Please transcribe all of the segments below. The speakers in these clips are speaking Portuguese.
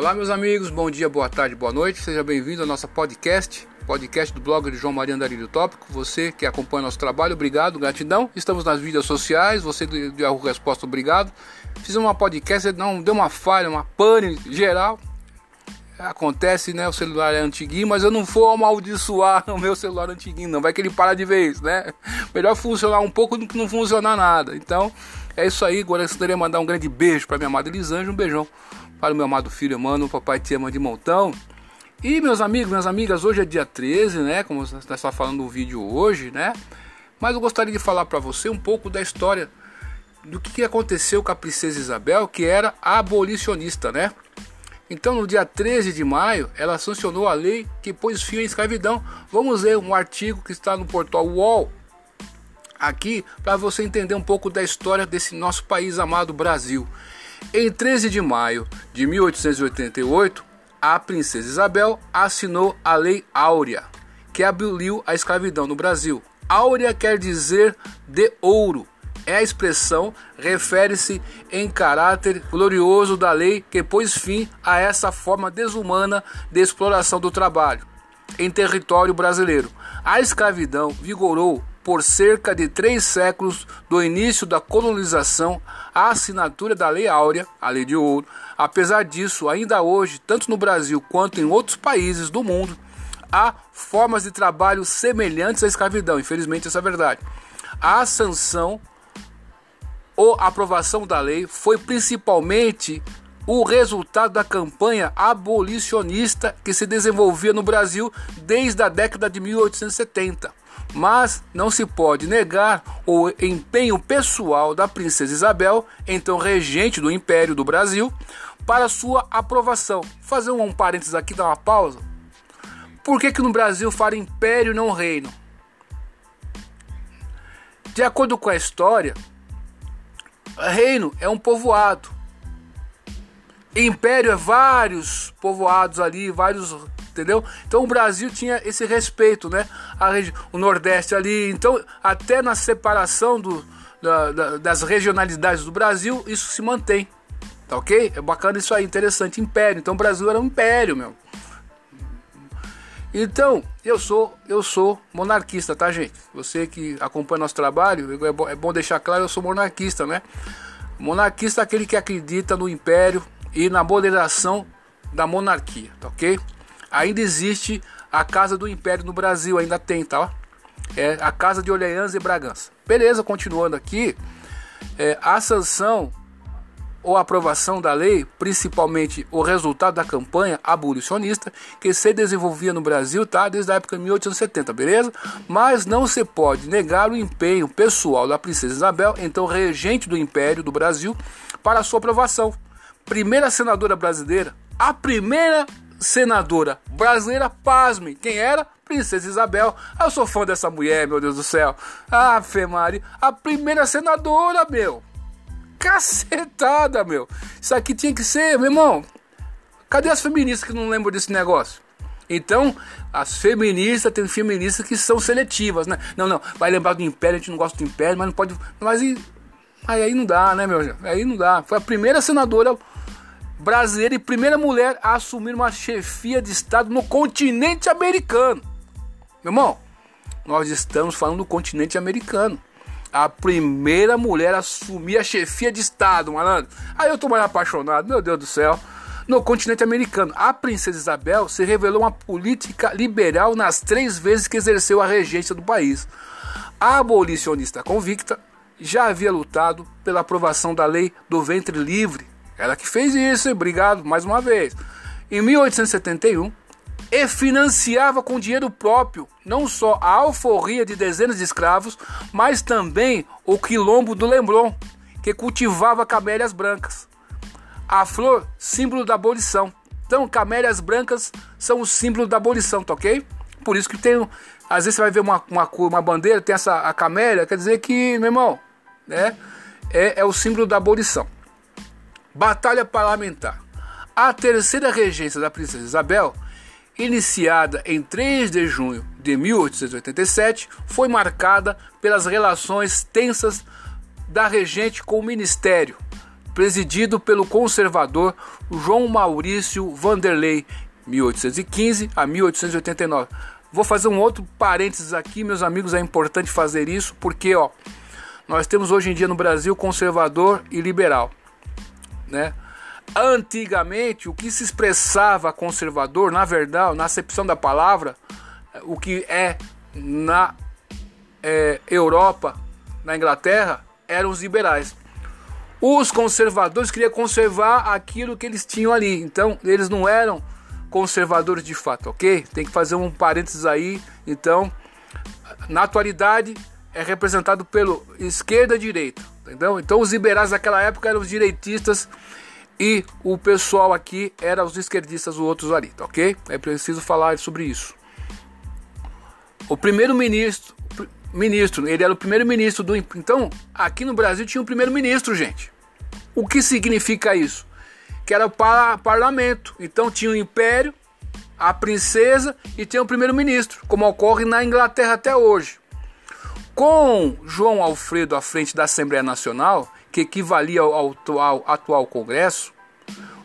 Olá, meus amigos, bom dia, boa tarde, boa noite. Seja bem-vindo ao nosso podcast, podcast do blog de João Maria Andarilho Tópico. Você que acompanha nosso trabalho, obrigado, gratidão. Estamos nas mídias sociais, você do Yahoo Resposta, obrigado. Fiz uma podcast, não deu uma falha, uma pane geral. Acontece, né? O celular é antiguinho, mas eu não vou amaldiçoar o meu celular antiguinho, não. Vai que ele para de vez, né? Melhor funcionar um pouco do que não funcionar nada. Então, é isso aí. Agora gostaria de mandar um grande beijo para minha amada Elisângela, um beijão para o meu amado filho, mano, o papai te ama de montão. E meus amigos, minhas amigas, hoje é dia 13, né? Como você está falando no vídeo hoje, né? Mas eu gostaria de falar para você um pouco da história do que aconteceu com a princesa Isabel, que era abolicionista, né? Então, no dia 13 de maio, ela sancionou a lei que pôs fim à escravidão. Vamos ler um artigo que está no portal UOL aqui para você entender um pouco da história desse nosso país amado Brasil. Em 13 de maio de 1888, a princesa Isabel assinou a Lei Áurea, que aboliu a escravidão no Brasil. Áurea quer dizer de ouro. É a expressão refere-se em caráter glorioso da lei que pôs fim a essa forma desumana de exploração do trabalho em território brasileiro. A escravidão vigorou por cerca de três séculos do início da colonização à assinatura da Lei Áurea, a Lei de Ouro. Apesar disso, ainda hoje, tanto no Brasil quanto em outros países do mundo, há formas de trabalho semelhantes à escravidão. Infelizmente, essa é a verdade. A sanção ou aprovação da lei foi principalmente o resultado da campanha abolicionista que se desenvolvia no Brasil desde a década de 1870 mas não se pode negar o empenho pessoal da princesa Isabel, então regente do Império do Brasil, para sua aprovação. Fazer um parênteses aqui, dar uma pausa. Por que, que no Brasil fala império e não reino? De acordo com a história, reino é um povoado. Império é vários povoados ali, vários entendeu? Então o Brasil tinha esse respeito, né? A o Nordeste ali, então até na separação do, da, da, das regionalidades do Brasil isso se mantém, tá ok? É bacana isso aí, interessante, império. Então o Brasil era um império, meu. Então eu sou eu sou monarquista, tá gente? Você que acompanha nosso trabalho, é bom, é bom deixar claro, eu sou monarquista, né? Monarquista é aquele que acredita no império e na moderação da monarquia, tá ok? Ainda existe a Casa do Império no Brasil, ainda tem, tá? É a Casa de Orleans e Bragança. Beleza, continuando aqui, é, a sanção ou aprovação da lei, principalmente o resultado da campanha abolicionista que se desenvolvia no Brasil, tá? Desde a época de 1870, beleza? Mas não se pode negar o empenho pessoal da princesa Isabel, então regente do Império do Brasil, para sua aprovação. Primeira senadora brasileira, a primeira senadora brasileira, pasme, quem era? Princesa Isabel. Eu sou fã dessa mulher, meu Deus do céu. Ah, Femari, a primeira senadora, meu. Cacetada, meu. Isso aqui tinha que ser, meu irmão. Cadê as feministas que não lembram desse negócio? Então, as feministas, tem feministas que são seletivas, né? Não, não, vai lembrar do Império, a gente não gosta do Império, mas não pode. Mas aí, aí não dá, né, meu? Aí não dá. Foi a primeira senadora brasileira e primeira mulher a assumir uma chefia de Estado no continente americano. Meu irmão, nós estamos falando do continente americano. A primeira mulher a assumir a chefia de Estado, malandro. Aí eu tô mais apaixonado, meu Deus do céu. No continente americano, a princesa Isabel se revelou uma política liberal nas três vezes que exerceu a regência do país. A abolicionista convicta já havia lutado pela aprovação da lei do ventre livre ela que fez isso, obrigado mais uma vez. Em 1871, e financiava com dinheiro próprio não só a alforria de dezenas de escravos, mas também o quilombo do Leblon, que cultivava camélias brancas. A flor, símbolo da abolição. Então, camélias brancas são o símbolo da abolição, tá ok? Por isso que tem. Às vezes você vai ver uma, uma, uma bandeira, tem essa a camélia, quer dizer que, meu irmão, né, é, é o símbolo da abolição. Batalha Parlamentar. A terceira regência da princesa Isabel, iniciada em 3 de junho de 1887, foi marcada pelas relações tensas da regente com o ministério, presidido pelo conservador João Maurício Vanderlei, 1815 a 1889. Vou fazer um outro parênteses aqui, meus amigos, é importante fazer isso, porque ó, nós temos hoje em dia no Brasil conservador e liberal, né? Antigamente, o que se expressava conservador, na verdade, na acepção da palavra, o que é na é, Europa, na Inglaterra, eram os liberais. Os conservadores queriam conservar aquilo que eles tinham ali, então eles não eram conservadores de fato, ok? Tem que fazer um parênteses aí. Então, na atualidade, é representado pelo esquerda e direita, entendeu? Então, os liberais daquela época eram os direitistas e o pessoal aqui era os esquerdistas, os outros ali, tá ok? É preciso falar sobre isso. O primeiro-ministro, ministro, ele era o primeiro-ministro do. Então, aqui no Brasil tinha um primeiro-ministro, gente. O que significa isso? que era o parlamento. Então tinha o império, a princesa e tinha o primeiro-ministro, como ocorre na Inglaterra até hoje. Com João Alfredo à frente da Assembleia Nacional, que equivalia ao atual, atual Congresso,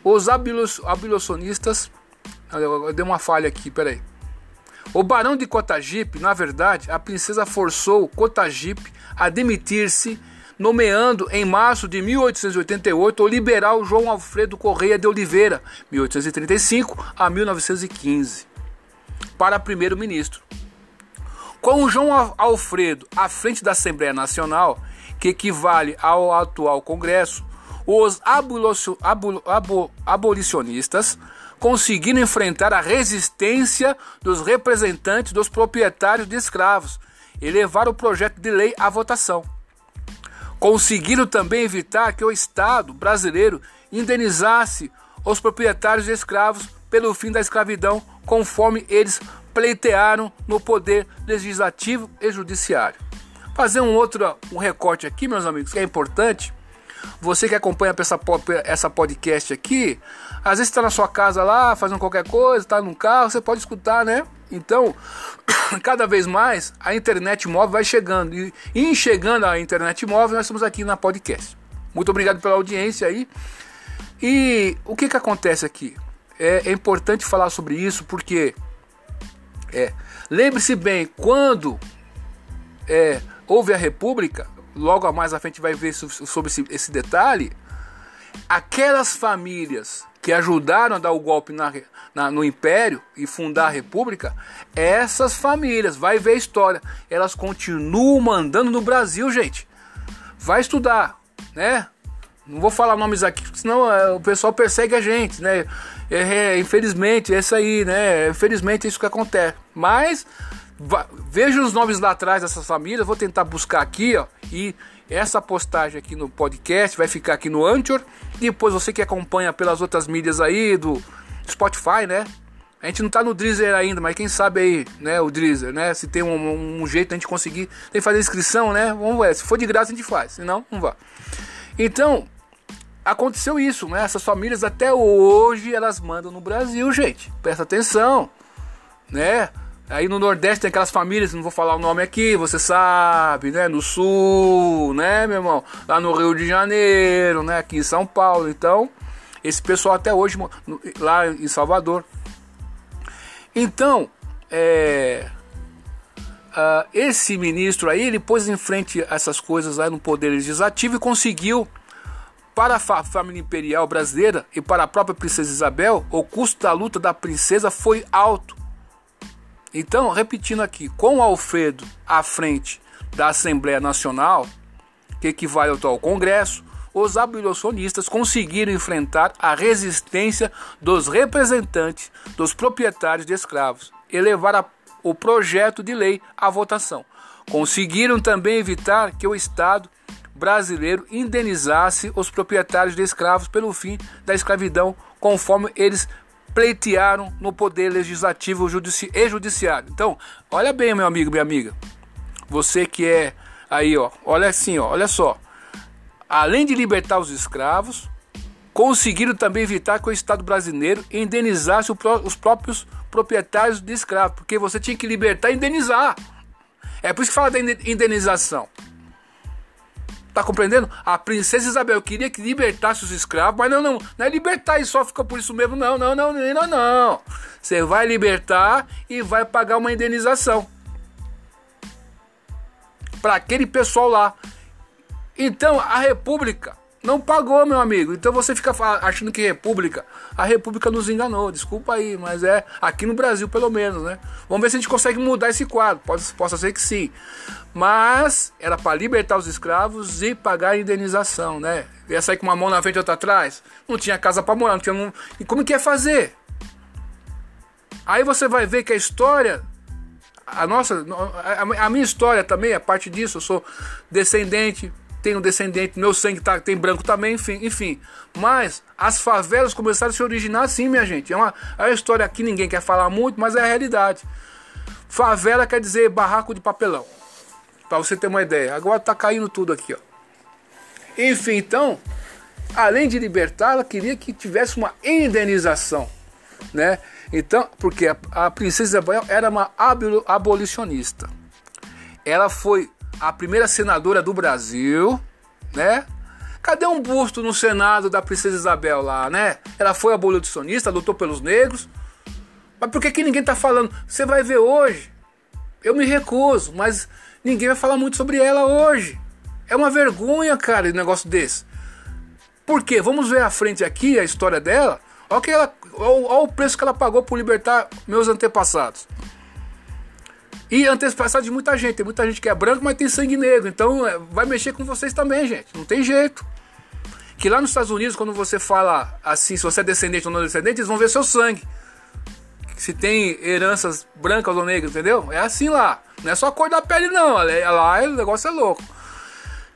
os abolicionistas. Eu dei uma falha aqui, peraí. O barão de Cotagipe, na verdade, a princesa forçou Cotagipe a demitir-se nomeando em março de 1888 o liberal João Alfredo Correia de Oliveira, 1835 a 1915, para primeiro-ministro. Com João Alfredo à frente da Assembleia Nacional, que equivale ao atual Congresso, os abolicionistas conseguiram enfrentar a resistência dos representantes dos proprietários de escravos e levar o projeto de lei à votação. Conseguiram também evitar que o Estado brasileiro indenizasse os proprietários de escravos pelo fim da escravidão, conforme eles pleitearam no poder legislativo e judiciário. Fazer um outro um recorte aqui, meus amigos, que é importante. Você que acompanha essa, essa podcast aqui, às vezes está na sua casa lá, fazendo qualquer coisa, está num carro, você pode escutar, né? Então, cada vez mais a internet móvel vai chegando. E em chegando a internet móvel, nós estamos aqui na podcast. Muito obrigado pela audiência aí. E o que, que acontece aqui? É, é importante falar sobre isso porque é, lembre-se bem, quando é, houve a República, logo a mais à frente vai ver sobre esse, esse detalhe, aquelas famílias que ajudaram a dar o golpe na, na, no Império e fundar a República, essas famílias, vai ver a história, elas continuam mandando no Brasil, gente. Vai estudar, né? Não vou falar nomes aqui, senão é, o pessoal persegue a gente, né? É, é, infelizmente, é isso aí, né? Infelizmente é isso que acontece. Mas veja os nomes lá atrás dessas famílias, vou tentar buscar aqui, ó, e essa postagem aqui no podcast vai ficar aqui no Anchor. Depois você que acompanha pelas outras mídias aí do Spotify, né? A gente não tá no Deezer ainda, mas quem sabe aí, né, o Deezer, né? Se tem um, um jeito a gente conseguir, tem que fazer inscrição, né? Vamos ver, se for de graça a gente faz, senão não vá. Então, aconteceu isso, né? Essas famílias até hoje elas mandam no Brasil, gente. Presta atenção, né? Aí no Nordeste tem aquelas famílias, não vou falar o nome aqui, você sabe, né? No Sul, né, meu irmão? Lá no Rio de Janeiro, né? Aqui em São Paulo. Então, esse pessoal até hoje, lá em Salvador. Então, é, uh, esse ministro aí, ele pôs em frente essas coisas lá no Poder Legislativo e conseguiu, para a família imperial brasileira e para a própria Princesa Isabel, o custo da luta da princesa foi alto então, repetindo aqui, com Alfredo à frente da Assembleia Nacional, que equivale ao atual Congresso, os abolicionistas conseguiram enfrentar a resistência dos representantes dos proprietários de escravos e levar a, o projeto de lei à votação. Conseguiram também evitar que o Estado brasileiro indenizasse os proprietários de escravos pelo fim da escravidão, conforme eles pleitearam no poder legislativo e judiciário. Então, olha bem, meu amigo, minha amiga. Você que é aí, ó, olha assim, ó, olha só. Além de libertar os escravos, conseguiram também evitar que o Estado brasileiro indenizasse os próprios proprietários de escravos, porque você tinha que libertar e indenizar. É por isso que fala da indenização. Tá compreendendo? A princesa Isabel queria que libertasse os escravos, mas não, não, não é libertar e só fica por isso mesmo. Não, não, não, não, não. Você vai libertar e vai pagar uma indenização para aquele pessoal lá. Então a República não pagou, meu amigo. Então você fica achando que República. A República nos enganou. Desculpa aí, mas é aqui no Brasil, pelo menos, né? Vamos ver se a gente consegue mudar esse quadro. Pode, possa ser que sim. Mas era para libertar os escravos e pagar a indenização, né? Ia sair com uma mão na frente e outra atrás. Não tinha casa para morar, não tinha. Um... E como que ia fazer? Aí você vai ver que a história a nossa a, minha história também é parte disso eu sou descendente tenho descendente, meu sangue tá, tem branco também, enfim, enfim. Mas as favelas começaram a se originar assim, minha gente. É uma, é uma história que ninguém quer falar muito, mas é a realidade. Favela quer dizer barraco de papelão. Para você ter uma ideia. Agora tá caindo tudo aqui, ó. Enfim, então, além de libertar, ela queria que tivesse uma indenização, né? Então, porque a, a princesa Isabel era uma abolicionista. Ela foi a primeira senadora do Brasil, né? Cadê um busto no Senado da Princesa Isabel lá, né? Ela foi abolicionista, lutou pelos negros. Mas por que, que ninguém tá falando? Você vai ver hoje. Eu me recuso, mas ninguém vai falar muito sobre ela hoje. É uma vergonha, cara, um negócio desse. Por quê? Vamos ver à frente aqui a história dela. Olha, que ela, olha, olha o preço que ela pagou por libertar meus antepassados. E antepassado de muita gente. Tem muita gente que é branco, mas tem sangue negro. Então é, vai mexer com vocês também, gente. Não tem jeito. Que lá nos Estados Unidos, quando você fala assim, se você é descendente ou não descendente, eles vão ver seu sangue. Se tem heranças brancas ou negras, entendeu? É assim lá. Não é só a cor da pele, não. Lá o negócio é louco.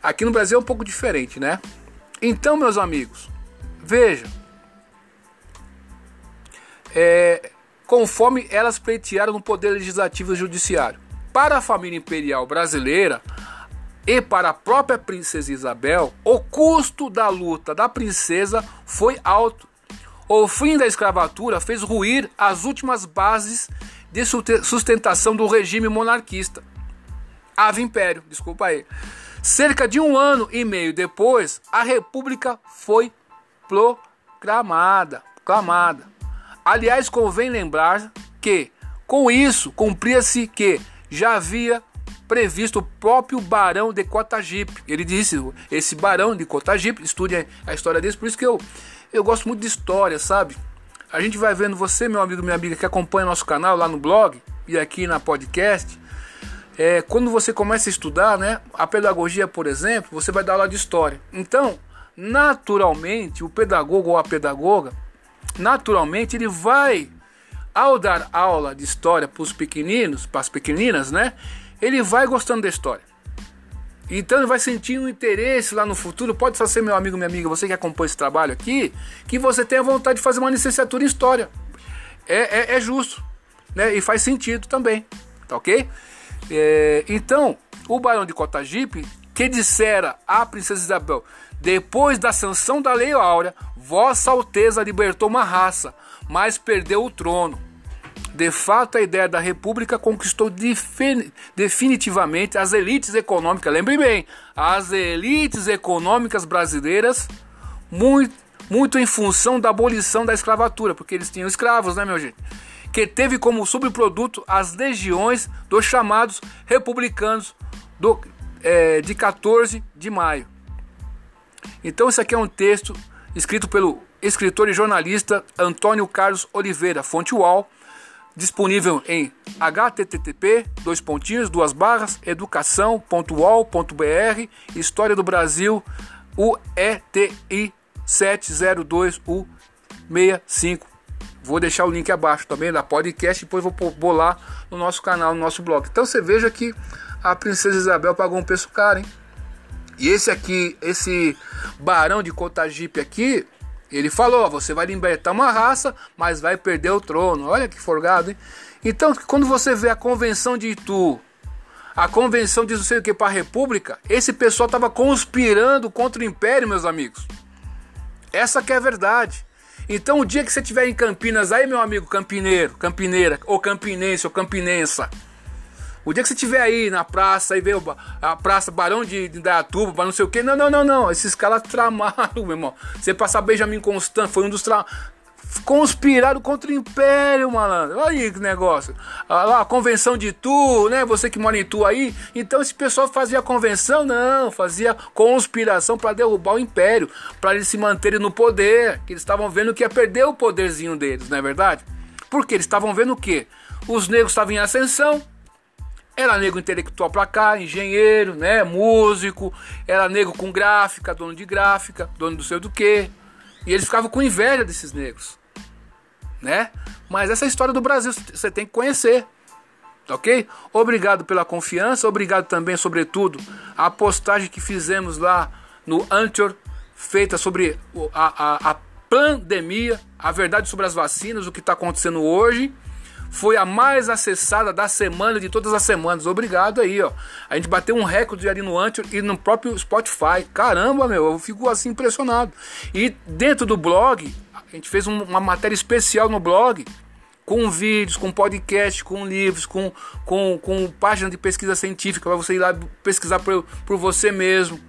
Aqui no Brasil é um pouco diferente, né? Então, meus amigos, veja. É, conforme elas pleitearam no Poder Legislativo e Judiciário. Para a família imperial brasileira e para a própria princesa Isabel, o custo da luta da princesa foi alto. O fim da escravatura fez ruir as últimas bases de sustentação do regime monarquista. Ave Império, desculpa aí. Cerca de um ano e meio depois, a República foi proclamada. Clamada. Aliás, convém lembrar que, com isso, cumpria-se que já havia previsto o próprio Barão de Cotagipe. Ele disse, esse Barão de Cotagipe, estude a história desse, por isso que eu, eu gosto muito de história, sabe? A gente vai vendo você, meu amigo, minha amiga, que acompanha nosso canal lá no blog e aqui na podcast. É, quando você começa a estudar, né, a pedagogia, por exemplo, você vai dar aula de história. Então, naturalmente, o pedagogo ou a pedagoga naturalmente ele vai, ao dar aula de história para os pequeninos, para as pequeninas, né? Ele vai gostando da história. Então ele vai sentir um interesse lá no futuro. Pode ser meu amigo, minha amiga, você que acompanha esse trabalho aqui, que você tenha vontade de fazer uma licenciatura em história. É, é, é justo, né? E faz sentido também, tá ok? É, então, o Barão de Cotagipe, que dissera à Princesa Isabel, depois da sanção da Lei Áurea, Vossa Alteza libertou uma raça, mas perdeu o trono. De fato, a ideia da república conquistou definitivamente as elites econômicas. Lembre bem, as elites econômicas brasileiras, muito, muito em função da abolição da escravatura, porque eles tinham escravos, né, meu gente? Que teve como subproduto as legiões dos chamados republicanos do, é, de 14 de maio. Então, isso aqui é um texto escrito pelo escritor e jornalista Antônio Carlos Oliveira, fonte UOL, disponível em http dois pontinhos duas barras educação.uol.br História do Brasil UETI 702U65 Vou deixar o link abaixo também da podcast, depois vou bolar no nosso canal, no nosso blog. Então você veja que a princesa Isabel pagou um preço caro, hein? E esse aqui, esse barão de Cotagipe aqui, ele falou: você vai libertar uma raça, mas vai perder o trono. Olha que forgado, hein? Então, quando você vê a convenção de Itu, a convenção de não sei o que para a República, esse pessoal estava conspirando contra o Império, meus amigos. Essa que é a verdade. Então, o dia que você estiver em Campinas, aí, meu amigo campineiro, campineira, ou campinense, ou campinensa, O dia que você estiver aí na praça, aí veio a praça Barão de, de Dayatuba, para não sei o que. Não, não, não, não. Esses caras tramaram, meu irmão. Você passar Benjamin Constant, foi um dos tra conspiraram contra o Império, malandro. Olha aí que negócio. Ah, lá, a convenção de Tu, né? Você que mora em Tu aí. Então esse pessoal fazia convenção? Não, fazia conspiração para derrubar o Império, para eles se manterem no poder. Que eles estavam vendo que ia perder o poderzinho deles, não é verdade? Porque eles estavam vendo o quê? Os negros estavam em ascensão. Era negro intelectual pra cá, engenheiro, né, músico, era negro com gráfica, dono de gráfica, dono do sei do que. E eles ficavam com inveja desses negros né? Mas essa história do Brasil você tem que conhecer. Ok? Obrigado pela confiança, obrigado também, sobretudo, a postagem que fizemos lá no Anchor, feita sobre a, a, a pandemia, a verdade sobre as vacinas, o que está acontecendo hoje. Foi a mais acessada da semana, de todas as semanas. Obrigado aí, ó. A gente bateu um recorde ali no Anchor e no próprio Spotify. Caramba, meu, eu fico assim impressionado. E dentro do blog, a gente fez uma matéria especial no blog com vídeos, com podcast, com livros, com, com, com página de pesquisa científica para você ir lá pesquisar por, por você mesmo,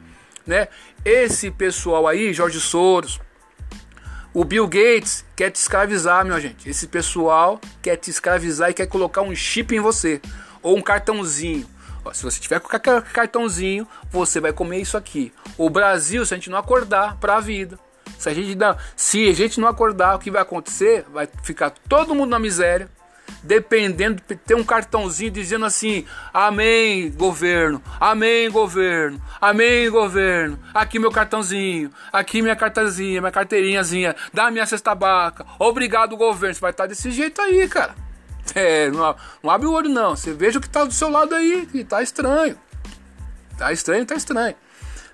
né? Esse pessoal aí, Jorge Soros, o Bill Gates quer te escravizar, meu gente. Esse pessoal quer te escravizar e quer colocar um chip em você ou um cartãozinho. Ó, se você tiver com cartãozinho, você vai comer isso aqui. O Brasil, se a gente não acordar para a vida, se a gente não, se a gente não acordar, o que vai acontecer? Vai ficar todo mundo na miséria, dependendo de ter um cartãozinho dizendo assim: Amém, governo, Amém, governo, Amém, governo. Aqui meu cartãozinho, aqui minha cartazinha, minha carteirinhazinha, dá minha cesta baca. Obrigado, governo. Você vai estar desse jeito aí, cara. É, não, não abre o olho, não. Você veja o que está do seu lado aí, que tá estranho. Tá estranho, tá estranho,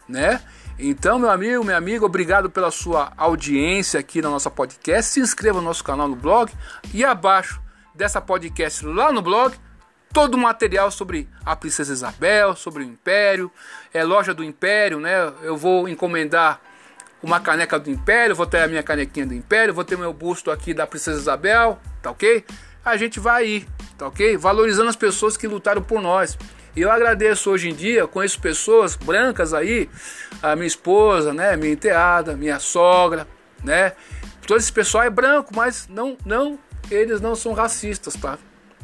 né? Então, meu amigo, minha amiga, obrigado pela sua audiência aqui na nossa podcast. Se inscreva no nosso canal no blog e abaixo dessa podcast lá no blog todo o material sobre a princesa Isabel, sobre o Império, é loja do Império, né? Eu vou encomendar uma caneca do Império, vou ter a minha canequinha do Império, vou ter meu busto aqui da princesa Isabel, tá ok? A gente vai aí, tá ok? Valorizando as pessoas que lutaram por nós. E eu agradeço hoje em dia, conheço pessoas brancas aí, a minha esposa, né, minha enteada, minha sogra, né? Todo esse pessoal é branco, mas não, não, eles não são racistas, tá?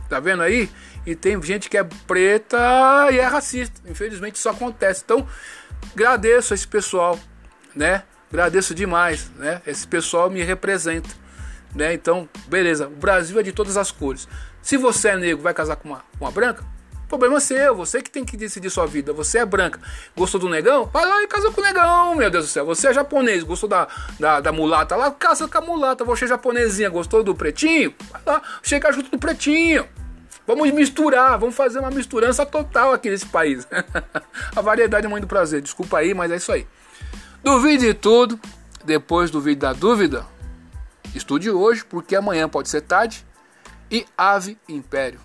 Tá vendo aí? E tem gente que é preta e é racista. Infelizmente isso acontece. Então, agradeço a esse pessoal, né? Agradeço demais, né? Esse pessoal me representa, né? Então, beleza. O Brasil é de todas as cores. Se você é negro, vai casar com uma, com uma branca? Problema seu, você que tem que decidir sua vida. Você é branca, gostou do negão? Vai lá e casa com o negão, meu Deus do céu. Você é japonês, gostou da, da, da mulata lá? Casa com a mulata. Você é japonesinha, gostou do pretinho? Vai lá, chega junto do pretinho. Vamos misturar, vamos fazer uma misturança total aqui nesse país. a variedade é muito prazer, desculpa aí, mas é isso aí. Duvide de tudo, depois do vídeo da dúvida, estude hoje, porque amanhã pode ser tarde. E Ave Império.